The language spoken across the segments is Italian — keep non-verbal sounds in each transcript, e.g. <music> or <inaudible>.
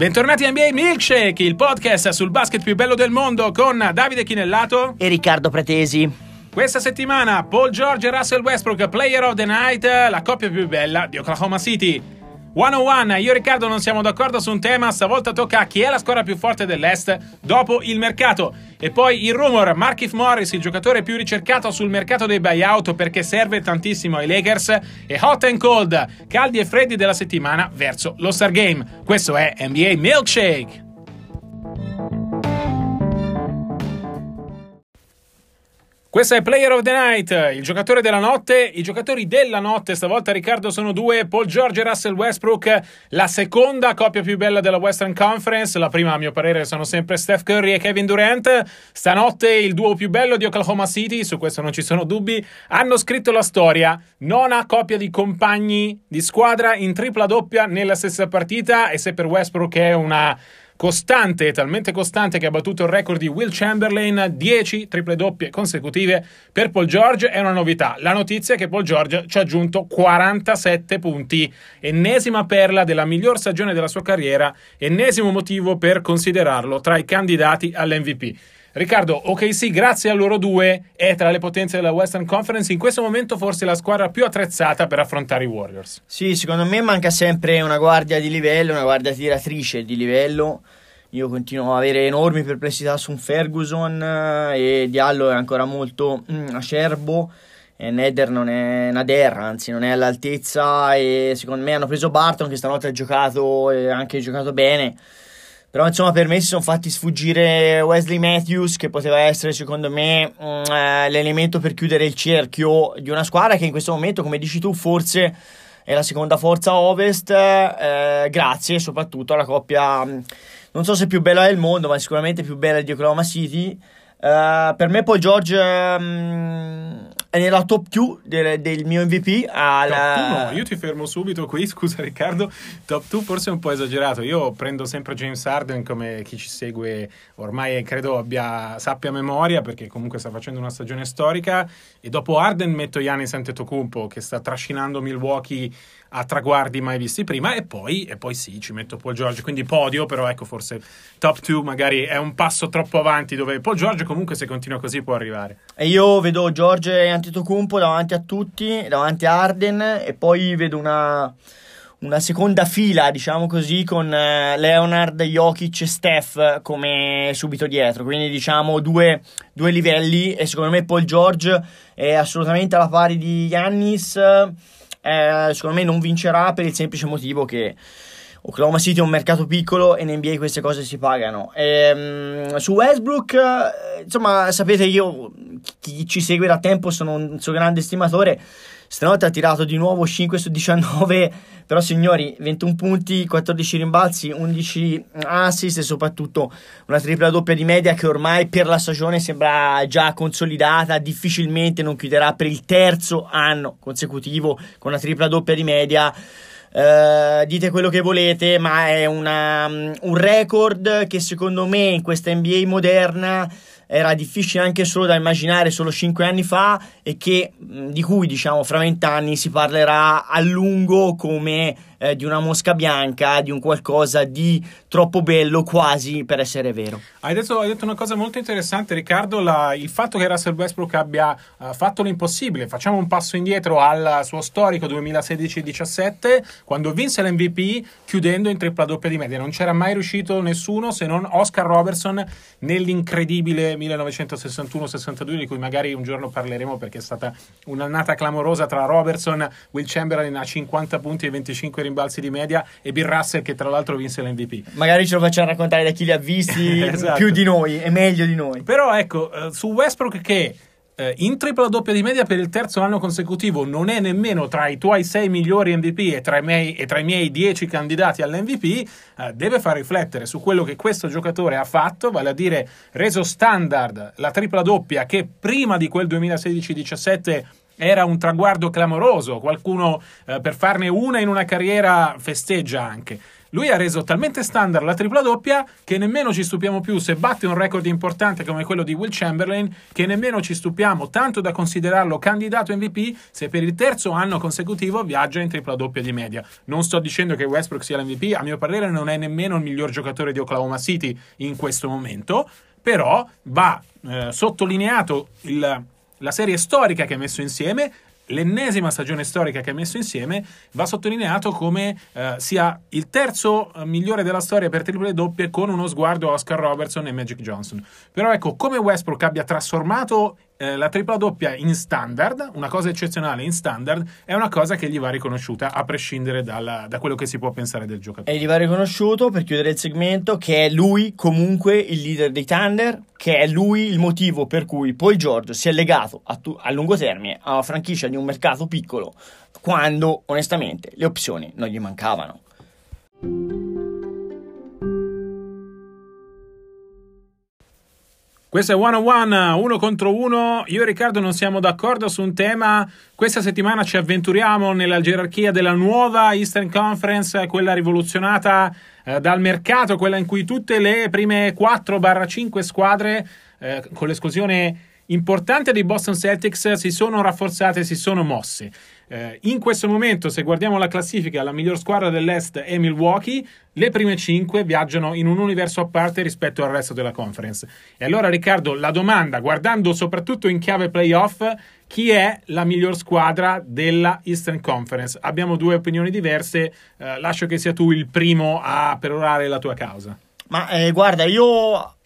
Bentornati a NBA Milkshake, il podcast sul basket più bello del mondo con Davide Chinellato e Riccardo Pretesi. Questa settimana Paul George e Russell Westbrook, Player of the Night, la coppia più bella di Oklahoma City. 101, io e Riccardo non siamo d'accordo su un tema, stavolta tocca a chi è la squadra più forte dell'Est dopo il mercato. E poi il rumor, Markif Morris, il giocatore più ricercato sul mercato dei buyout perché serve tantissimo ai Lakers. E hot and cold, caldi e freddi della settimana verso lo Star Game. Questo è NBA Milkshake. Questo è Player of the Night, il giocatore della notte. I giocatori della notte stavolta, Riccardo, sono due: Paul George e Russell Westbrook, la seconda coppia più bella della Western Conference. La prima, a mio parere, sono sempre Steph Curry e Kevin Durant. Stanotte il duo più bello di Oklahoma City, su questo non ci sono dubbi. Hanno scritto la storia. Nona coppia di compagni di squadra in tripla doppia nella stessa partita. E se per Westbrook è una costante, talmente costante che ha battuto il record di Will Chamberlain, 10 triple doppie consecutive per Paul George è una novità. La notizia è che Paul George ci ha aggiunto 47 punti, ennesima perla della miglior stagione della sua carriera, ennesimo motivo per considerarlo tra i candidati all'MVP. Riccardo, ok sì, grazie a loro due è tra le potenze della Western Conference in questo momento forse la squadra più attrezzata per affrontare i Warriors. Sì, secondo me manca sempre una guardia di livello, una guardia tiratrice di livello. Io continuo a avere enormi perplessità su Ferguson eh, e Diallo è ancora molto mm, acerbo. E Neder non è Nader, anzi non è all'altezza e secondo me hanno preso Barton che stanotte ha giocato e anche giocato bene però insomma per me si sono fatti sfuggire Wesley Matthews che poteva essere secondo me mm, eh, l'elemento per chiudere il cerchio di una squadra che in questo momento come dici tu forse è la seconda forza ovest eh, grazie soprattutto alla coppia mm, non so se più bella del mondo ma sicuramente più bella di Oklahoma City Uh, per me poi George um, è nella top 2 del, del mio MVP. Alla... 2 io ti fermo subito qui, <laughs> scusa Riccardo. Top 2 forse è un po' esagerato. Io prendo sempre James Harden come chi ci segue ormai credo abbia, sappia memoria perché comunque sta facendo una stagione storica. E dopo Harden metto Giannis Antetokounmpo che sta trascinando Milwaukee a traguardi mai visti prima e poi, e poi sì, ci metto Paul George, quindi podio, però ecco forse top 2 magari è un passo troppo avanti dove Paul George comunque se continua così può arrivare. E io vedo George e Antetokounmpo davanti a tutti, davanti a Arden e poi vedo una una seconda fila, diciamo così, con eh, Leonard, Jokic e Steph come subito dietro. Quindi diciamo due, due, livelli e secondo me Paul George è assolutamente alla pari di Yannis eh, secondo me non vincerà per il semplice motivo che Oklahoma City è un mercato piccolo e in NBA queste cose si pagano. E, um, su Westbrook, eh, insomma, sapete, io chi ci segue da tempo sono un suo grande stimatore. Stanotte ha tirato di nuovo 5 su 19, <laughs> però signori, 21 punti, 14 rimbalzi, 11 assist e soprattutto una tripla doppia di media che ormai per la stagione sembra già consolidata, difficilmente non chiuderà per il terzo anno consecutivo con una tripla doppia di media. Uh, dite quello che volete, ma è una, un record che secondo me in questa NBA moderna era difficile anche solo da immaginare solo 5 anni fa e che, di cui diciamo fra 20 anni si parlerà a lungo come eh, di una mosca bianca, di un qualcosa di troppo bello quasi per essere vero. Hai detto, hai detto una cosa molto interessante Riccardo, la, il fatto che Russell Westbrook abbia uh, fatto l'impossibile, facciamo un passo indietro al suo storico 2016-17 quando vinse l'MVP chiudendo in tripla doppia di media, non c'era mai riuscito nessuno se non Oscar Robertson nell'incredibile 1961-62 di cui magari un giorno parleremo perché è stata un'annata clamorosa tra Robertson, Will Chamberlain a 50 punti e 25 rimbalzi di media e Bill Russell che tra l'altro vinse l'MVP. Magari ce lo facciamo raccontare da chi li ha visti <laughs> esatto. più di noi e meglio di noi. Però ecco, eh, su Westbrook che eh, in tripla doppia di media per il terzo anno consecutivo non è nemmeno tra i tuoi sei migliori MVP e tra i miei, e tra i miei dieci candidati all'MVP, eh, deve far riflettere su quello che questo giocatore ha fatto, vale a dire reso standard la tripla doppia che prima di quel 2016-17 era un traguardo clamoroso, qualcuno eh, per farne una in una carriera festeggia anche. lui ha reso talmente standard la tripla doppia che nemmeno ci stupiamo più se batte un record importante come quello di Will Chamberlain, che nemmeno ci stupiamo tanto da considerarlo candidato MVP se per il terzo anno consecutivo viaggia in tripla doppia di media. Non sto dicendo che Westbrook sia l'MVP, a mio parere non è nemmeno il miglior giocatore di Oklahoma City in questo momento, però va eh, sottolineato il, la serie storica che ha messo insieme, l'ennesima stagione storica che ha messo insieme, va sottolineato come eh, sia il terzo eh, migliore della storia per triple doppie con uno sguardo Oscar Robertson e Magic Johnson. Però ecco, come Westbrook abbia trasformato eh, la tripla doppia in standard, una cosa eccezionale in standard, è una cosa che gli va riconosciuta a prescindere dalla, da quello che si può pensare del giocatore. E gli va riconosciuto per chiudere il segmento che è lui comunque il leader dei Thunder, che è lui il motivo per cui Paul George si è legato a, tu- a lungo termine a una franchigia di un mercato piccolo, quando onestamente le opzioni non gli mancavano. Questo è One on One, uno contro uno. Io e Riccardo non siamo d'accordo su un tema. Questa settimana ci avventuriamo nella gerarchia della nuova Eastern Conference, quella rivoluzionata eh, dal mercato, quella in cui tutte le prime 4-5 squadre, eh, con l'esclusione importante dei Boston Celtics, si sono rafforzate, si sono mosse. Eh, in questo momento, se guardiamo la classifica, la miglior squadra dell'Est è Milwaukee. Le prime 5 viaggiano in un universo a parte rispetto al resto della conference. E allora, Riccardo, la domanda, guardando soprattutto in chiave playoff, chi è la miglior squadra della Eastern Conference? Abbiamo due opinioni diverse. Eh, lascio che sia tu il primo a perorare la tua causa. Ma eh, guarda, io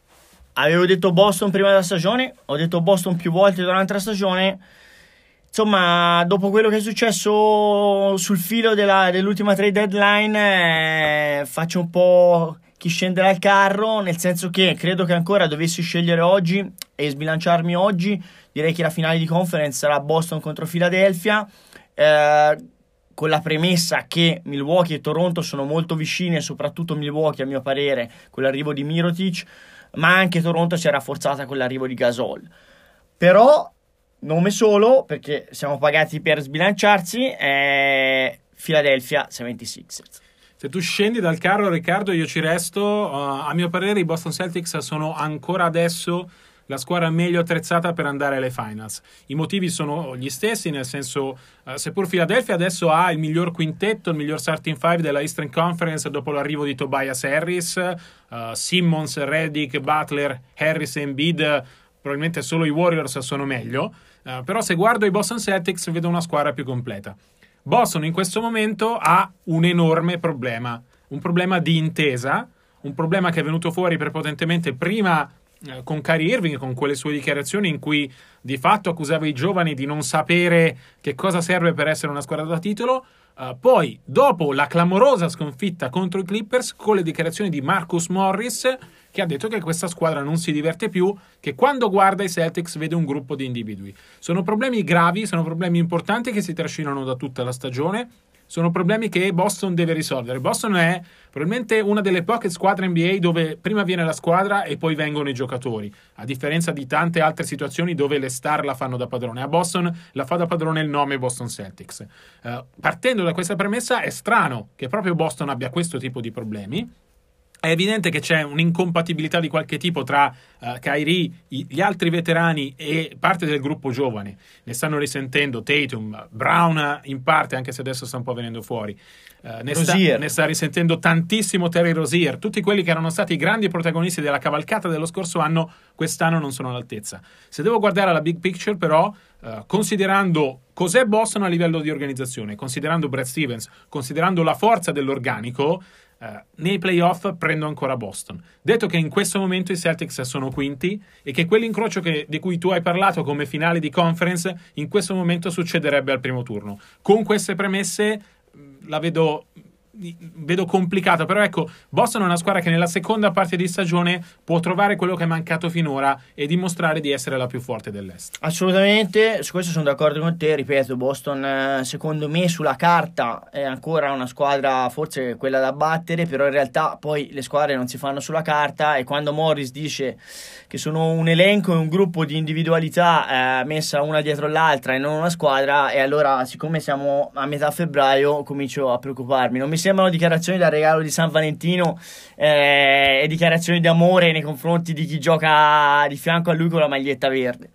avevo detto Boston prima della stagione, ho detto Boston più volte durante la stagione insomma, dopo quello che è successo sul filo della, dell'ultima trade deadline, eh, faccio un po' chi scende dal carro, nel senso che credo che ancora dovessi scegliere oggi e sbilanciarmi oggi, direi che la finale di conference sarà Boston contro Philadelphia. Eh, con la premessa che Milwaukee e Toronto sono molto vicine, soprattutto Milwaukee a mio parere, con l'arrivo di Mirotic, ma anche Toronto si è rafforzata con l'arrivo di Gasol. Però nome solo, perché siamo pagati per sbilanciarsi, è Philadelphia 76ers. Se tu scendi dal carro, Riccardo, io ci resto. Uh, a mio parere, i Boston Celtics sono ancora adesso la squadra meglio attrezzata per andare alle finals. I motivi sono gli stessi, nel senso, uh, seppur Philadelphia adesso ha il miglior quintetto, il miglior starting five della Eastern Conference dopo l'arrivo di Tobias Harris, uh, Simmons, Reddick, Butler, Harris e Embiid, probabilmente solo i Warriors sono meglio. Uh, però se guardo i Boston Celtics vedo una squadra più completa. Boston in questo momento ha un enorme problema, un problema di intesa, un problema che è venuto fuori prepotentemente prima uh, con Kyrie Irving, con quelle sue dichiarazioni in cui di fatto accusava i giovani di non sapere che cosa serve per essere una squadra da titolo. Uh, poi, dopo la clamorosa sconfitta contro i Clippers, con le dichiarazioni di Marcus Morris, che ha detto che questa squadra non si diverte più, che quando guarda i Celtics vede un gruppo di individui. Sono problemi gravi, sono problemi importanti che si trascinano da tutta la stagione. Sono problemi che Boston deve risolvere. Boston è probabilmente una delle poche squadre NBA dove prima viene la squadra e poi vengono i giocatori, a differenza di tante altre situazioni dove le star la fanno da padrone. A Boston la fa da padrone il nome Boston Celtics. Uh, partendo da questa premessa, è strano che proprio Boston abbia questo tipo di problemi è evidente che c'è un'incompatibilità di qualche tipo tra uh, Kyrie, i, gli altri veterani e parte del gruppo giovane. Ne stanno risentendo Tatum, Brown in parte, anche se adesso sta un po' venendo fuori. Uh, ne, sta, ne, sta, risentendo tantissimo Terry Rosier. Tutti quelli che erano stati i grandi protagonisti della cavalcata dello scorso anno, quest'anno non sono all'altezza. Se devo guardare la big picture, però, uh, considerando cos'è Boston a livello di organizzazione, considerando Brad Stevens, considerando la forza dell'organico, Uh, nei playoff prendo ancora Boston. Detto che in questo momento i Celtics sono quinti e che quell'incrocio che, di cui tu hai parlato come finale di conference in questo momento succederebbe al primo turno. Con queste premesse la vedo vedo complicato, però ecco, Boston è una squadra che nella seconda parte di stagione può trovare quello che è mancato finora e dimostrare di essere la più forte dell'Est. Assolutamente, su questo sono d'accordo con te, ripeto, Boston eh, secondo me sulla carta è ancora una squadra forse quella da battere, però in realtà poi le squadre non si fanno sulla carta e quando Morris dice che sono un elenco e un gruppo di individualità eh, messa una dietro l'altra e non una squadra e allora siccome siamo a metà febbraio comincio a preoccuparmi, non mi sembrano dichiarazioni da regalo di San Valentino eh, e dichiarazioni d'amore nei confronti di chi gioca di fianco a lui con la maglietta verde.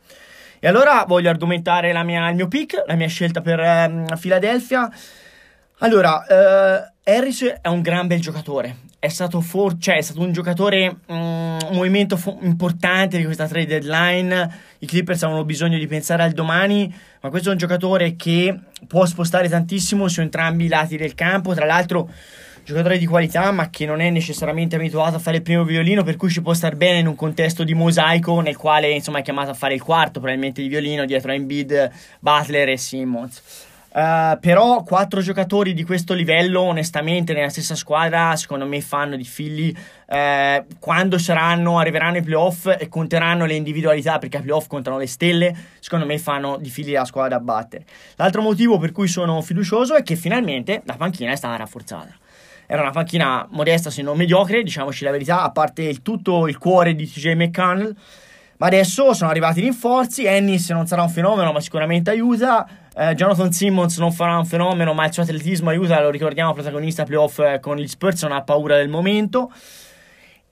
E allora voglio argomentare mia, il mio pick, la mia scelta per eh, Philadelphia. Allora, eh, Harris è un gran bel giocatore. È stato, for- cioè, è stato un giocatore, um, un movimento fo- importante di questa trade deadline. I Clippers avevano bisogno di pensare al domani, ma questo è un giocatore che può spostare tantissimo su entrambi i lati del campo. Tra l'altro, giocatore di qualità, ma che non è necessariamente abituato a fare il primo violino, per cui ci può star bene in un contesto di mosaico nel quale insomma è chiamato a fare il quarto, probabilmente di violino, dietro a Embiid, Butler e Simmons. Uh, però quattro giocatori di questo livello, onestamente, nella stessa squadra, secondo me fanno di figli. Uh, quando saranno, arriveranno i playoff e conteranno le individualità, perché ai playoff contano le stelle, secondo me fanno di figli la squadra da battere. L'altro motivo per cui sono fiducioso è che finalmente la panchina è stata rafforzata. Era una panchina modesta, se non mediocre, diciamoci la verità, a parte il tutto il cuore di TJ McConnell. Ma adesso sono arrivati i rinforzi. Ennis non sarà un fenomeno, ma sicuramente aiuta. Eh, Jonathan Simmons non farà un fenomeno, ma il suo atletismo aiuta. Lo ricordiamo, protagonista playoff eh, con gli Spurs, non ha paura del momento.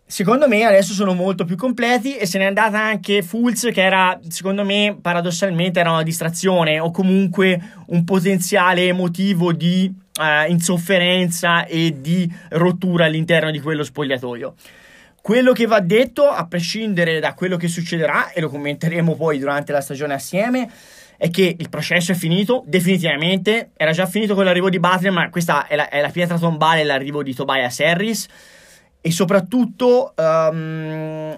Secondo me adesso sono molto più completi e se n'è andata anche Fulz che era, secondo me, paradossalmente era una distrazione o comunque un potenziale motivo di uh, insofferenza e di rottura all'interno di quello spogliatoio. Quello che va detto, a prescindere da quello che succederà, e lo commenteremo poi durante la stagione assieme, è che il processo è finito, definitivamente. Era già finito con l'arrivo di Butler, ma questa è la, è la pietra tombale, l'arrivo di Tobias Harris. E soprattutto, um,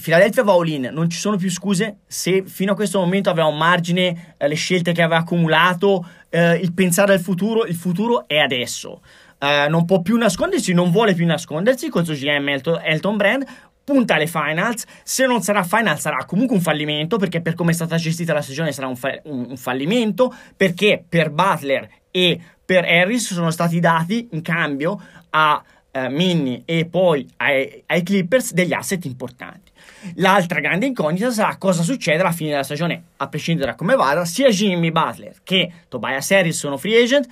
Philadelphia va all in, non ci sono più scuse. Se fino a questo momento aveva un margine, eh, le scelte che aveva accumulato, eh, il pensare al futuro, il futuro è adesso. Uh, non può più nascondersi, non vuole più nascondersi con il suo GM Elton Brand. Punta alle finals. Se non sarà final, sarà comunque un fallimento. Perché per come è stata gestita la stagione sarà un, fa- un, fallimento. Perché per Butler e per Harris sono stati dati in cambio a uh, Minnie e poi ai, ai Clippers degli asset importanti. L'altra grande incognita sarà cosa succede alla fine della stagione, a prescindere da come vada, sia Jimmy Butler che Tobias Harris sono free agent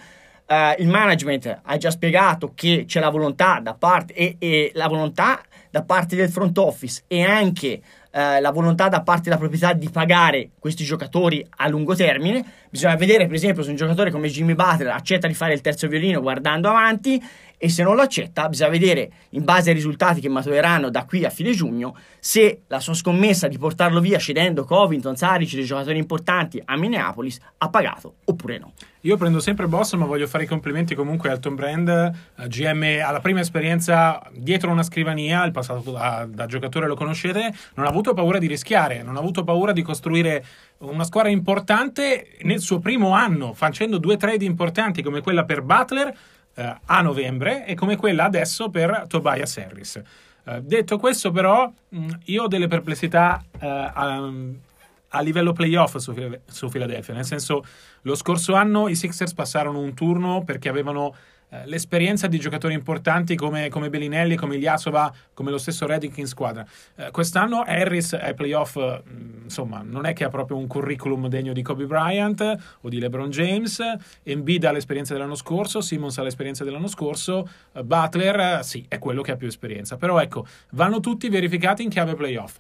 Uh, il management ha già spiegato che c'è la volontà da parte e, e la volontà da parte del front office e anche uh, la volontà da parte della proprietà di pagare questi giocatori a lungo termine. Bisogna vedere, per esempio, se un giocatore come Jimmy Butler accetta di fare il terzo violino guardando avanti e se non lo accetta bisogna vedere in base ai risultati che matureranno da qui a fine giugno se la sua scommessa di portarlo via cedendo Covington, Saric, dei giocatori importanti a Minneapolis ha pagato oppure no. Io prendo sempre Boston, ma voglio fare i complimenti comunque a Elton Brand, eh, GM alla prima esperienza dietro una scrivania, il passato da, da, giocatore lo conoscete, non ha avuto paura di rischiare, non ha avuto paura di costruire una squadra importante nel suo primo anno, facendo due trade importanti come quella per Butler eh, a novembre e come quella adesso per Tobias Harris. Eh, detto questo, però, mh, io ho delle perplessità eh, a, a, livello playoff su, su Philadelphia, nel senso, lo scorso anno i Sixers passarono un turno perché avevano eh, l'esperienza di giocatori importanti come, come Bellinelli, come Ilyasova, come lo stesso Redick in squadra. Eh, quest'anno Harris ai playoff, mh, mm, insomma, non è che ha proprio un curriculum degno di Kobe Bryant o di LeBron James. Embiid ha l'esperienza dell'anno scorso, Simmons ha l'esperienza dell'anno scorso, uh, Butler, uh, sì, è quello che ha più esperienza. Però ecco, vanno tutti verificati in chiave playoff.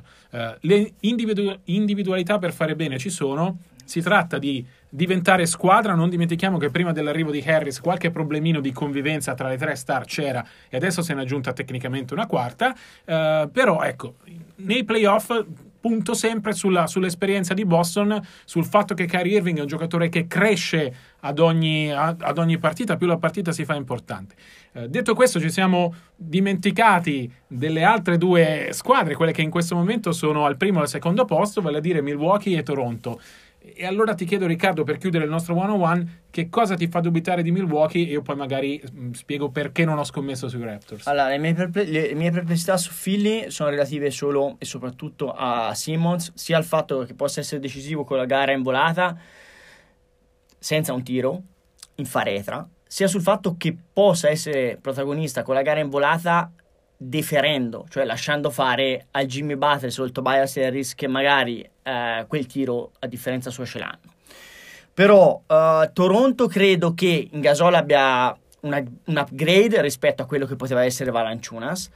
Le individu- individualità per fare bene ci sono. Si tratta di diventare squadra. Non dimentichiamo che prima dell'arrivo di Harris qualche problemino di convivenza tra le tre star c'era e adesso se ne è aggiunta tecnicamente una quarta. Uh, però ecco, nei playoff punto sempre sulla, sull'esperienza di Boston, sul fatto che Kyrie Irving è un giocatore che cresce ad ogni, ad ogni partita, più la partita si fa importante. Eh, detto questo, ci siamo dimenticati delle altre due squadre, quelle che in questo momento sono al primo e al secondo posto, vale a dire Milwaukee e Toronto. E allora ti chiedo, Riccardo, per chiudere il nostro one-on-one, che cosa ti fa dubitare di Milwaukee? E io poi magari mm, spiego perché non ho scommesso sui Raptors. Allora, le mie, perple- le mie perplessità su Philly sono relative solo e soprattutto a Simmons, sia al fatto che possa essere decisivo con la gara in volata senza un tiro in faretra, sia sul fatto che possa essere protagonista con la gara in volata deferendo, cioè lasciando fare a Jimmy Butler sul Tobias Harris che magari eh, quel tiro a differenza sua ce l'hanno. Però uh, Toronto credo che in Gasol abbia una, un upgrade rispetto a quello che poteva essere Valanciunas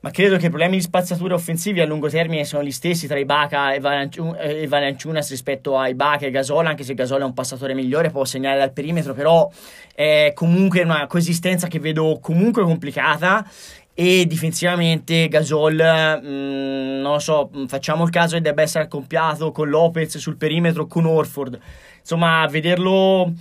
ma credo che i problemi di spazzatura offensivi a lungo termine sono gli stessi tra Ibaka e, Valanciunas rispetto a Ibaka e Gasol, anche se Gasol è un passatore migliore, può segnare dal perimetro, però è comunque una coesistenza che vedo comunque complicata e difensivamente Gasol, mh, mm, non lo so, facciamo il caso che debba essere accoppiato con Lopez sul perimetro, con Orford, insomma, vederlo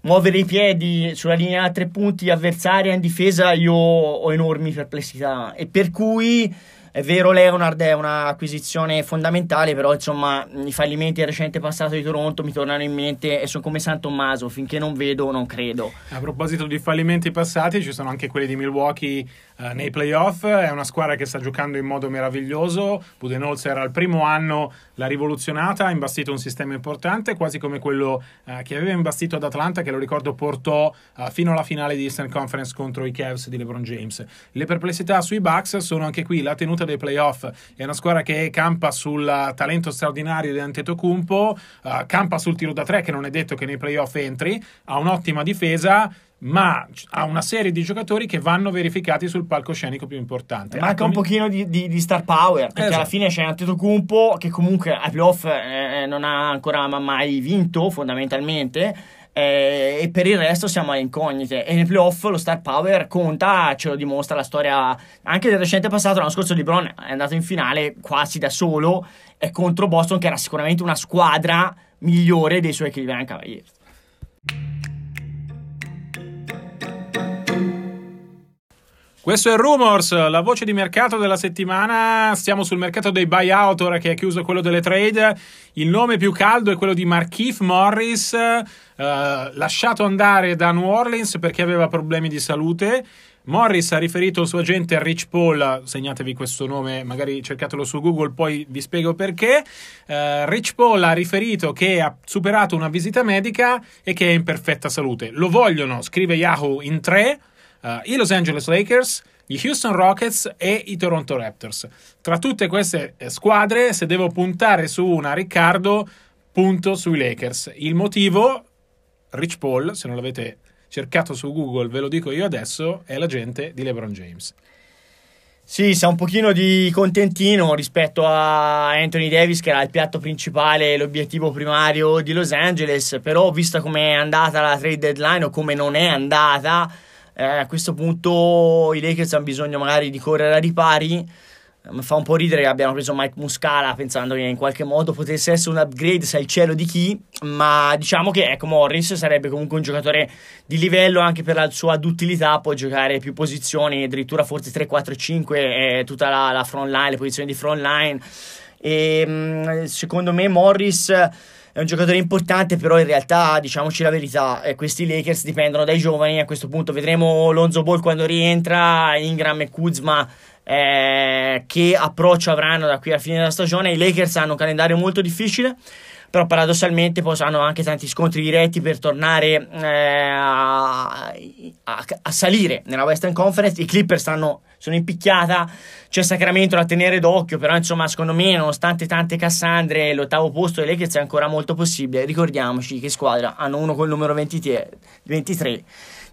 muovere i piedi sulla linea a tre punti avversaria in difesa io ho enormi perplessità. E per cui è vero, Leonard è un'acquisizione fondamentale, però insomma i fallimenti del recente passato di Toronto mi tornano in mente e sono come San Tommaso, finché non vedo non credo. A proposito di fallimenti passati, ci sono anche quelli di Milwaukee uh, nei playoff, è una squadra che sta giocando in modo meraviglioso, Budenholzer al primo anno l'ha rivoluzionata, ha imbastito un sistema importante, quasi come quello uh, che aveva imbastito ad Atlanta, che lo ricordo portò uh, fino alla finale di Eastern Conference contro i Cavs di LeBron James. Le perplessità sui Bucks sono anche qui la tenuta dei playoff. È una squadra che campa sul talento straordinario di Antetokounmpo, uh, campa sul tiro da tre, che non è detto che nei playoff entri, ha un'ottima difesa ma ha una serie di giocatori che vanno verificati sul palcoscenico più importante. Manca un pochino di, di, di, star power, perché esatto. alla fine c'è Antetokounmpo che comunque ai playoff eh, non ha ancora mai vinto fondamentalmente eh, e per il resto siamo a incognite. E nei playoff lo star power conta, ce lo dimostra la storia anche del recente passato. L'anno scorso LeBron è andato in finale quasi da solo e contro Boston, che era sicuramente una squadra migliore dei suoi Cleveland Cavaliers. Questo è Rumors, la voce di mercato della settimana. Stiamo sul mercato dei buyout, ora che è chiuso quello delle trade. Il nome più caldo è quello di Markeith Morris, eh, lasciato andare da New Orleans perché aveva problemi di salute. Morris ha riferito il suo agente Rich Paul, segnatevi questo nome, magari cercatelo su Google, poi vi spiego perché. Uh, Rich Paul ha riferito che ha superato una visita medica e che è in perfetta salute. Lo vogliono, scrive Yahoo, in tre uh, i Los Angeles Lakers, gli Houston Rockets e i Toronto Raptors. Tra tutte queste eh, squadre, se devo puntare su una Riccardo, punto sui Lakers. Il motivo, Rich Paul, se non l'avete cercato su Google, ve lo dico io adesso, è l'agente di LeBron James. Sì, sa un pochino di contentino rispetto a Anthony Davis, che era il piatto principale, l'obiettivo primario di Los Angeles. Però, vista come è andata la trade deadline o come non è andata, eh, a questo punto i Lakers hanno bisogno magari di correre a ripari. Mi fa un po' ridere che abbiano preso Mike Muscala pensando che in qualche modo potesse essere un upgrade, sai il cielo di chi, ma diciamo che ecco Morris sarebbe comunque un giocatore di livello anche per la sua duttilità, può giocare più posizioni, addirittura forse 3, 4, 5, eh, tutta la, la front line, le posizioni di front line. E mm, secondo me Morris è un giocatore importante, però in realtà, diciamoci la verità, eh, questi Lakers dipendono dai giovani. A questo punto vedremo Lonzo Ball quando rientra, Ingram e Kuzma. Eh, che approccio avranno da qui alla fine della stagione? I Lakers hanno un calendario molto difficile però paradossalmente poi hanno anche tanti scontri diretti per tornare eh, a, a, a, salire nella Western Conference. I Clippers stanno, sono in picchiata, c'è Sacramento da tenere d'occhio, però insomma secondo me nonostante tante Cassandre l'ottavo posto dei Lakers è ancora molto possibile. Ricordiamoci che squadra hanno uno col numero 23, 23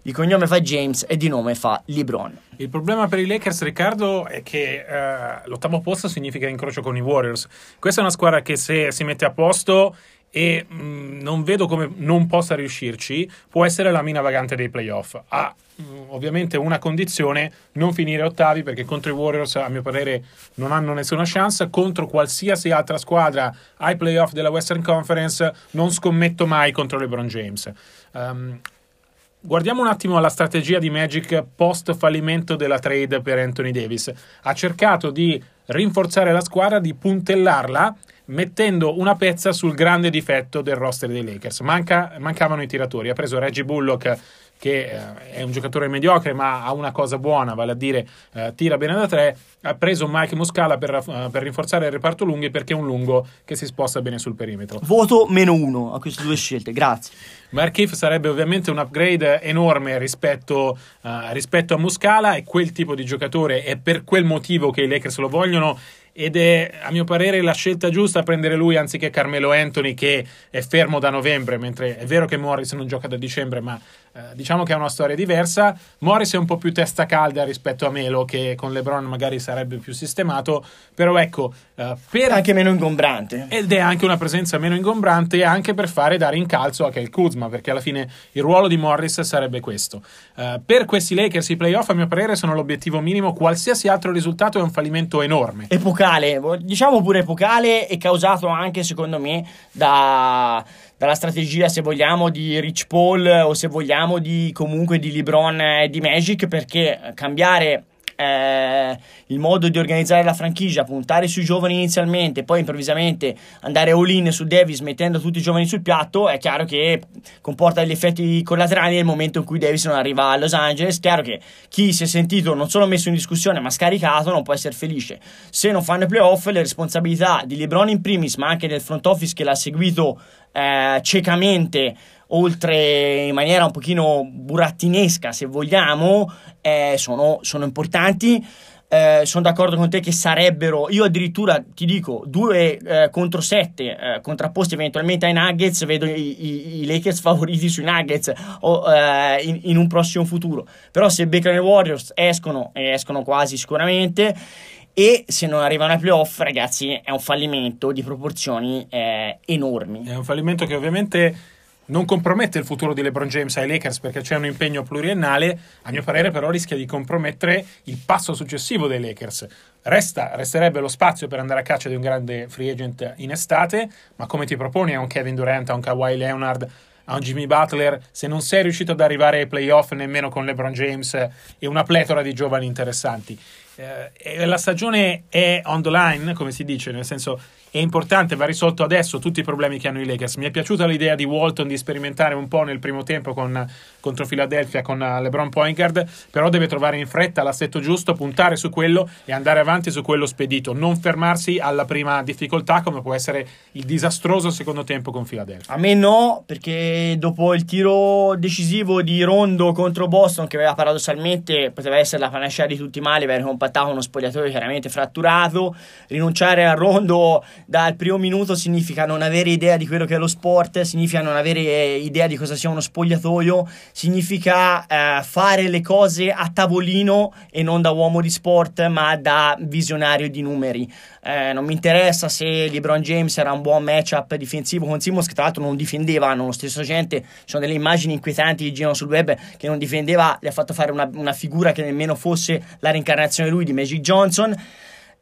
di cognome fa James e di nome fa LeBron. Il problema per i Lakers, Riccardo, è che uh, l'ottavo posto significa incrocio con i Warriors. Questa è una squadra che se si mette a posto e mh, mm, non vedo come non possa riuscirci, può essere la mina vagante dei playoff. Ha mh, mm, ovviamente una condizione, non finire ottavi perché contro i Warriors a mio parere non hanno nessuna chance, contro qualsiasi altra squadra ai playoff della Western Conference non scommetto mai contro LeBron James. Um, Guardiamo un attimo la strategia di Magic post fallimento della trade per Anthony Davis. Ha cercato di rinforzare la squadra, di puntellarla, mettendo una pezza sul grande difetto del roster dei Lakers. Manca, mancavano i tiratori. Ha preso Reggie Bullock che eh, è un giocatore mediocre ma ha una cosa buona, vale a dire eh, tira bene da tre, ha preso Mike Muscala per, uh, per, rinforzare il reparto lunghi perché è un lungo che si sposta bene sul perimetro. Voto meno uno a queste due scelte, grazie. Markif sarebbe ovviamente un upgrade enorme rispetto, uh, rispetto a Muscala, è quel tipo di giocatore, è per quel motivo che i Lakers lo vogliono ed è a mio parere la scelta giusta prendere lui anziché Carmelo Anthony che è fermo da novembre, mentre è vero che Morris non gioca da dicembre, ma eh, diciamo che è una storia diversa. Morris è un po' più testa calda rispetto a Melo che con LeBron magari sarebbe più sistemato, però ecco, eh, per... anche meno ingombrante. Ed è anche una presenza meno ingombrante anche per fare dare incalzo a Kel Kuzma, perché alla fine il ruolo di Morris sarebbe questo. Uh, per questi Lakers i playoff a mio parere sono l'obiettivo minimo, qualsiasi altro risultato è un fallimento enorme. Epocale, diciamo pure epocale e causato anche secondo me da, dalla strategia se vogliamo di Rich Paul o se vogliamo di comunque di LeBron e di Magic perché cambiare eh, il modo di organizzare la franchigia, puntare sui giovani inizialmente, poi improvvisamente andare all in su Davis mettendo tutti i giovani sul piatto, è chiaro che comporta degli effetti collaterali nel momento in cui Davis non arriva a Los Angeles. Chiaro che chi si è sentito non solo messo in discussione ma scaricato non può essere felice. Se non fanno i playoff, le responsabilità di LeBron in primis, ma anche del front office che l'ha seguito eh, ciecamente oltre in maniera un pochino burattinesca se vogliamo eh, sono, sono, importanti eh, sono d'accordo con te che sarebbero io addirittura ti dico due eh, contro sette eh, contrapposti eventualmente ai Nuggets vedo i, i, i Lakers <laughs> favoriti sui Nuggets o, eh, in, in, un prossimo futuro però se beccano i Warriors escono e escono quasi sicuramente e se non arrivano ai playoff, ragazzi, è un fallimento di proporzioni eh, enormi. È un fallimento che ovviamente non compromette il futuro di LeBron James ai Lakers perché c'è un impegno pluriennale, a mio parere però rischia di compromettere il passo successivo dei Lakers. Resta, resterebbe lo spazio per andare a caccia di un grande free agent in estate, ma come ti proponi a un Kevin Durant, a un Kawhi Leonard, a un Jimmy Butler, se non sei riuscito ad arrivare ai playoff nemmeno con LeBron James e una pletora di giovani interessanti? Eh, la stagione è on the line, come si dice, nel senso è importante, va risolto adesso tutti i problemi che hanno i Lakers. Mi è piaciuta l'idea di Walton di sperimentare un po' nel primo tempo con, contro Philadelphia con uh, LeBron Pointcard, però deve trovare in fretta l'assetto giusto, puntare su quello e andare avanti su quello spedito, non fermarsi alla prima difficoltà come può essere il disastroso secondo tempo con Philadelphia. A me no, perché dopo il tiro decisivo di Rondo contro Boston, che aveva paradossalmente poteva essere la panacea di tutti i mali, avere compattato uno spogliatoio chiaramente fratturato, rinunciare a Rondo dal primo minuto significa non avere idea di quello che è lo sport, significa non avere idea di cosa sia uno spogliatoio, significa eh, fare le cose a tavolino e non da uomo di sport, ma da visionario di numeri. Eh, non mi interessa se LeBron James era un buon matchup difensivo con Simmons, che tra l'altro non difendeva, hanno lo stesso gente, ci sono delle immagini inquietanti che girano sul web che non difendeva, gli ha fatto fare una, una figura che nemmeno fosse la reincarnazione lui di Magic Johnson.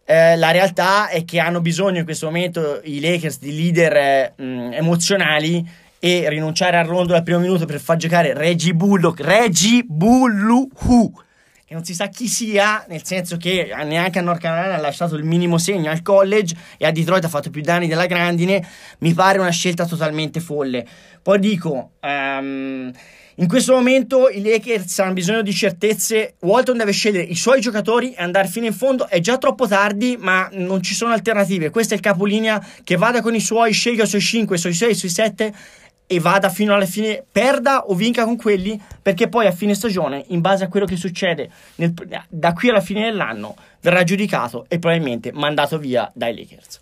Eh, la realtà è che hanno bisogno in questo momento i Lakers di leader eh, mh, emozionali e rinunciare al rondo al primo minuto per far giocare Reggie Bullock, Reggie Bullock, che non si sa chi sia, nel senso che neanche a North Carolina ha lasciato il minimo segno al college e a Detroit ha fatto più danni della grandine, mi pare una scelta totalmente folle. Poi dico... Um, in questo momento i Lakers hanno bisogno di certezze. Walton deve scegliere i suoi giocatori e andare fino in fondo. È già troppo tardi, ma non ci sono alternative. Questo è il capolinea che vada con i suoi, scelga i suoi 5, i suoi 6, i suoi 7 e vada fino alla fine, perda o vinca con quelli, perché poi a fine stagione, in base a quello che succede nel, da qui alla fine dell'anno, verrà giudicato e probabilmente mandato via dai Lakers.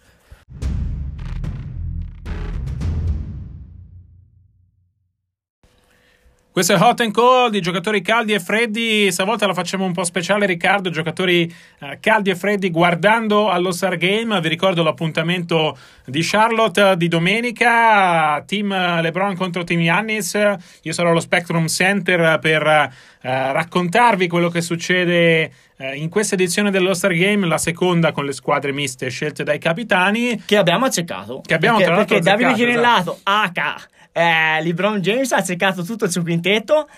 Questo è Hot and Cold, i giocatori caldi e freddi. Stavolta la facciamo un po' speciale, Riccardo. Giocatori eh, caldi e freddi guardando allo Star Game. Vi ricordo l'appuntamento di Charlotte di domenica. Team LeBron contro Team Yannis. Io sarò allo Spectrum Center per eh, raccontarvi quello che succede eh, in questa edizione dello Star Game, la seconda con le squadre miste scelte dai capitani. Che abbiamo azzeccato. Che abbiamo perché, tra perché Davide Chinellato, esatto. H eh, LeBron James ha azzeccato tutto il suo quintetto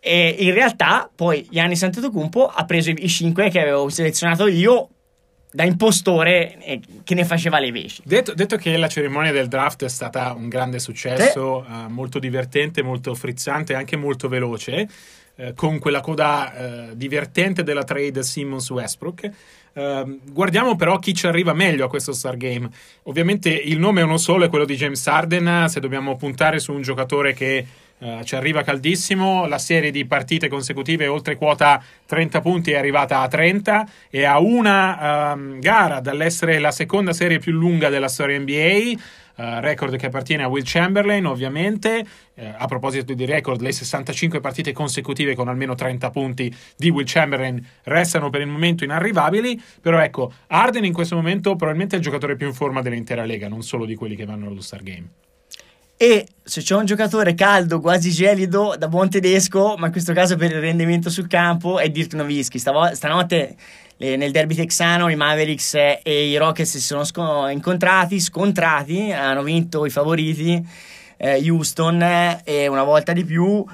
e in realtà poi Gianni Antetokounmpo ha preso i 5 che avevo selezionato io da impostore eh, che ne faceva le veci. Detto, detto, che la cerimonia del draft è stata un grande successo, sì. uh, molto divertente, molto frizzante e anche molto veloce, uh, con quella coda uh, divertente della trade Simmons-Westbrook. Uh, guardiamo però chi ci arriva meglio a questo Star Game. Ovviamente il nome è uno solo, è quello di James Harden. Se dobbiamo puntare su un giocatore che Uh, ci arriva caldissimo, la serie di partite consecutive oltre quota 30 punti è arrivata a 30 e a una um, gara dall'essere la seconda serie più lunga della storia NBA. Uh, record che appartiene a Will Chamberlain, ovviamente. Uh, a proposito di record, le 65 partite consecutive con almeno 30 punti di Will Chamberlain restano per il momento inarrivabili. Però ecco, Arden in questo momento probabilmente è il giocatore più in forma dell'intera lega, non solo di quelli che vanno allo Star Game. E se c'è un giocatore caldo, quasi gelido, da buon tedesco, ma in questo caso per il rendimento sul campo, è Dirk Nowitzki. Stavo- stanotte eh, nel derby texano i Mavericks e i Rockets si sono sco- incontrati, scontrati, hanno vinto i favoriti, eh, Houston, e una volta di più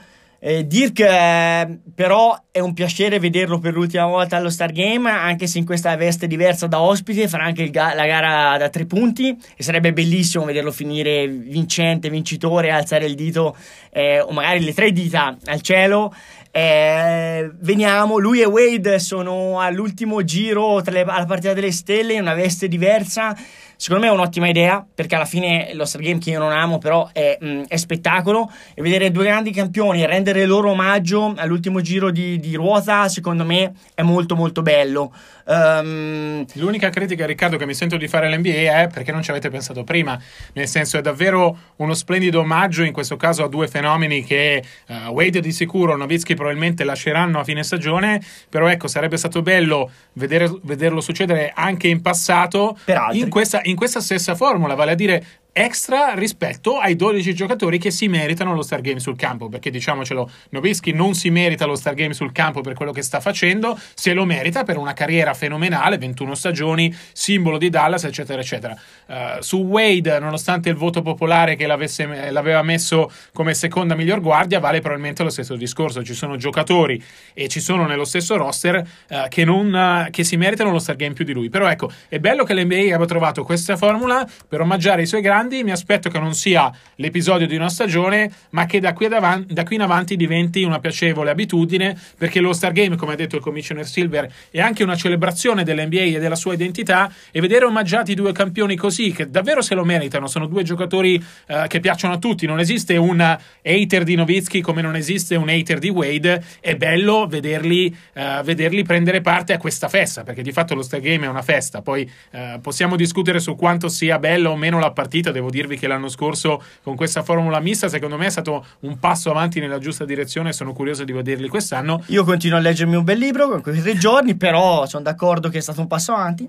eh, Dirk eh, però è un piacere vederlo per l'ultima volta allo Star Game, anche se in questa veste diversa da ospite, farà anche ga- la gara da tre punti e sarebbe bellissimo vederlo finire vincente, vincitore, alzare il dito eh, o magari le tre dita al cielo. Eh, veniamo, lui e Wade sono all'ultimo giro le, alla partita delle stelle in una veste diversa. Secondo me è un'ottima idea perché alla fine lo Star Game che io non amo però è, mh, è spettacolo e vedere due grandi campioni e rendere loro omaggio all'ultimo giro di, di, ruota secondo me è molto molto bello. Um... L'unica critica Riccardo che mi sento di fare all'NBA è perché non ci avete pensato prima, nel senso è davvero uno splendido omaggio in questo caso a due fenomeni che uh, Wade di sicuro, Novitsky probabilmente lasceranno a fine stagione, però ecco sarebbe stato bello vedere, vederlo succedere anche in passato in questa, in questa stessa formula, vale a dire extra rispetto ai 12 giocatori che si meritano lo Star Game sul campo, perché diciamocelo, Novischi non si merita lo Star Game sul campo per quello che sta facendo, se lo merita per una carriera fenomenale, 21 stagioni, simbolo di Dallas, eccetera, eccetera. Uh, su Wade, nonostante il voto popolare che l'aveva messo come seconda miglior guardia, vale probabilmente lo stesso discorso, ci sono giocatori e ci sono nello stesso roster uh, che, non, uh, che si meritano lo Star Game più di lui, però ecco, è bello che l'NBA abbia trovato questa formula per omaggiare i suoi grandi grandi. Mi aspetto che non sia l'episodio di una stagione, ma che da qui, avanti, da qui in avanti diventi una piacevole abitudine, perché lo Star Game, come ha detto il Commissioner Silver, è anche una celebrazione dell'NBA e della sua identità. E vedere omaggiati due campioni così, che davvero se lo meritano, sono due giocatori uh, che piacciono a tutti. Non esiste un hater di Novitsky come non esiste un hater di Wade. È bello vederli, uh, vederli prendere parte a questa festa, perché di fatto lo Star Game è una festa. Poi uh, possiamo discutere su quanto sia bella o meno la partita devo dirvi che l'anno scorso con questa formula mista secondo me è stato un passo avanti nella giusta direzione sono curioso di vederli quest'anno. Io continuo a leggermi un bel libro con questi tre giorni, però sono d'accordo che è stato un passo avanti.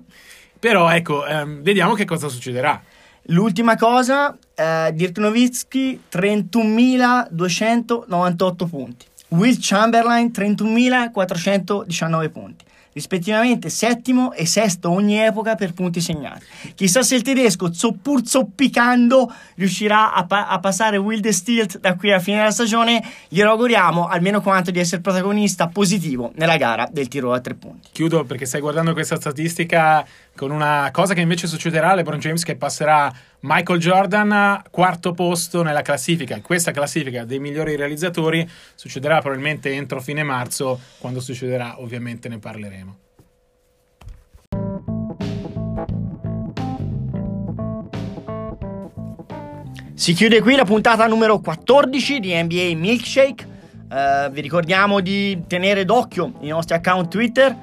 Però ecco, ehm, vediamo che cosa succederà. L'ultima cosa, eh, Dirk Nowitzki 31.298 punti. Will Chamberlain 31.419 punti rispettivamente settimo e sesto ogni epoca per punti segnati. Chissà se il tedesco, pur zoppicando, riuscirà a, pa- a passare Wild Stilt da qui alla fine della stagione. Glielo auguriamo almeno quanto di essere protagonista positivo nella gara del tiro a tre punti. Chiudo perché stai guardando questa statistica con una cosa che invece succederà a LeBron James che passerà Michael Jordan quarto posto nella classifica. Questa classifica dei migliori realizzatori succederà probabilmente entro fine marzo, quando succederà ovviamente ne parleremo. Si chiude qui la puntata numero 14 di NBA Milkshake. Uh, vi ricordiamo di tenere d'occhio i nostri account Twitter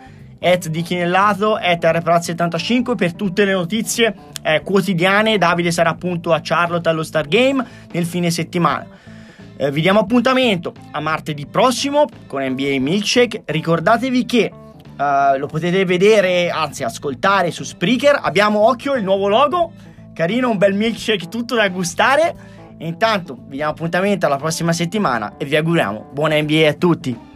at di Chinellato, at rpraz75 per tutte le notizie eh, quotidiane. Davide sarà appunto a Charlotte allo Star Game nel fine settimana. Eh, vi diamo appuntamento a martedì prossimo con NBA Milkshake. Ricordatevi che Uh, lo potete vedere, anzi ascoltare su Spreaker. Abbiamo occhio il nuovo logo, carino, un bel milkshake tutto da gustare. E intanto vi diamo appuntamento alla prossima settimana e vi auguriamo buona NBA a tutti.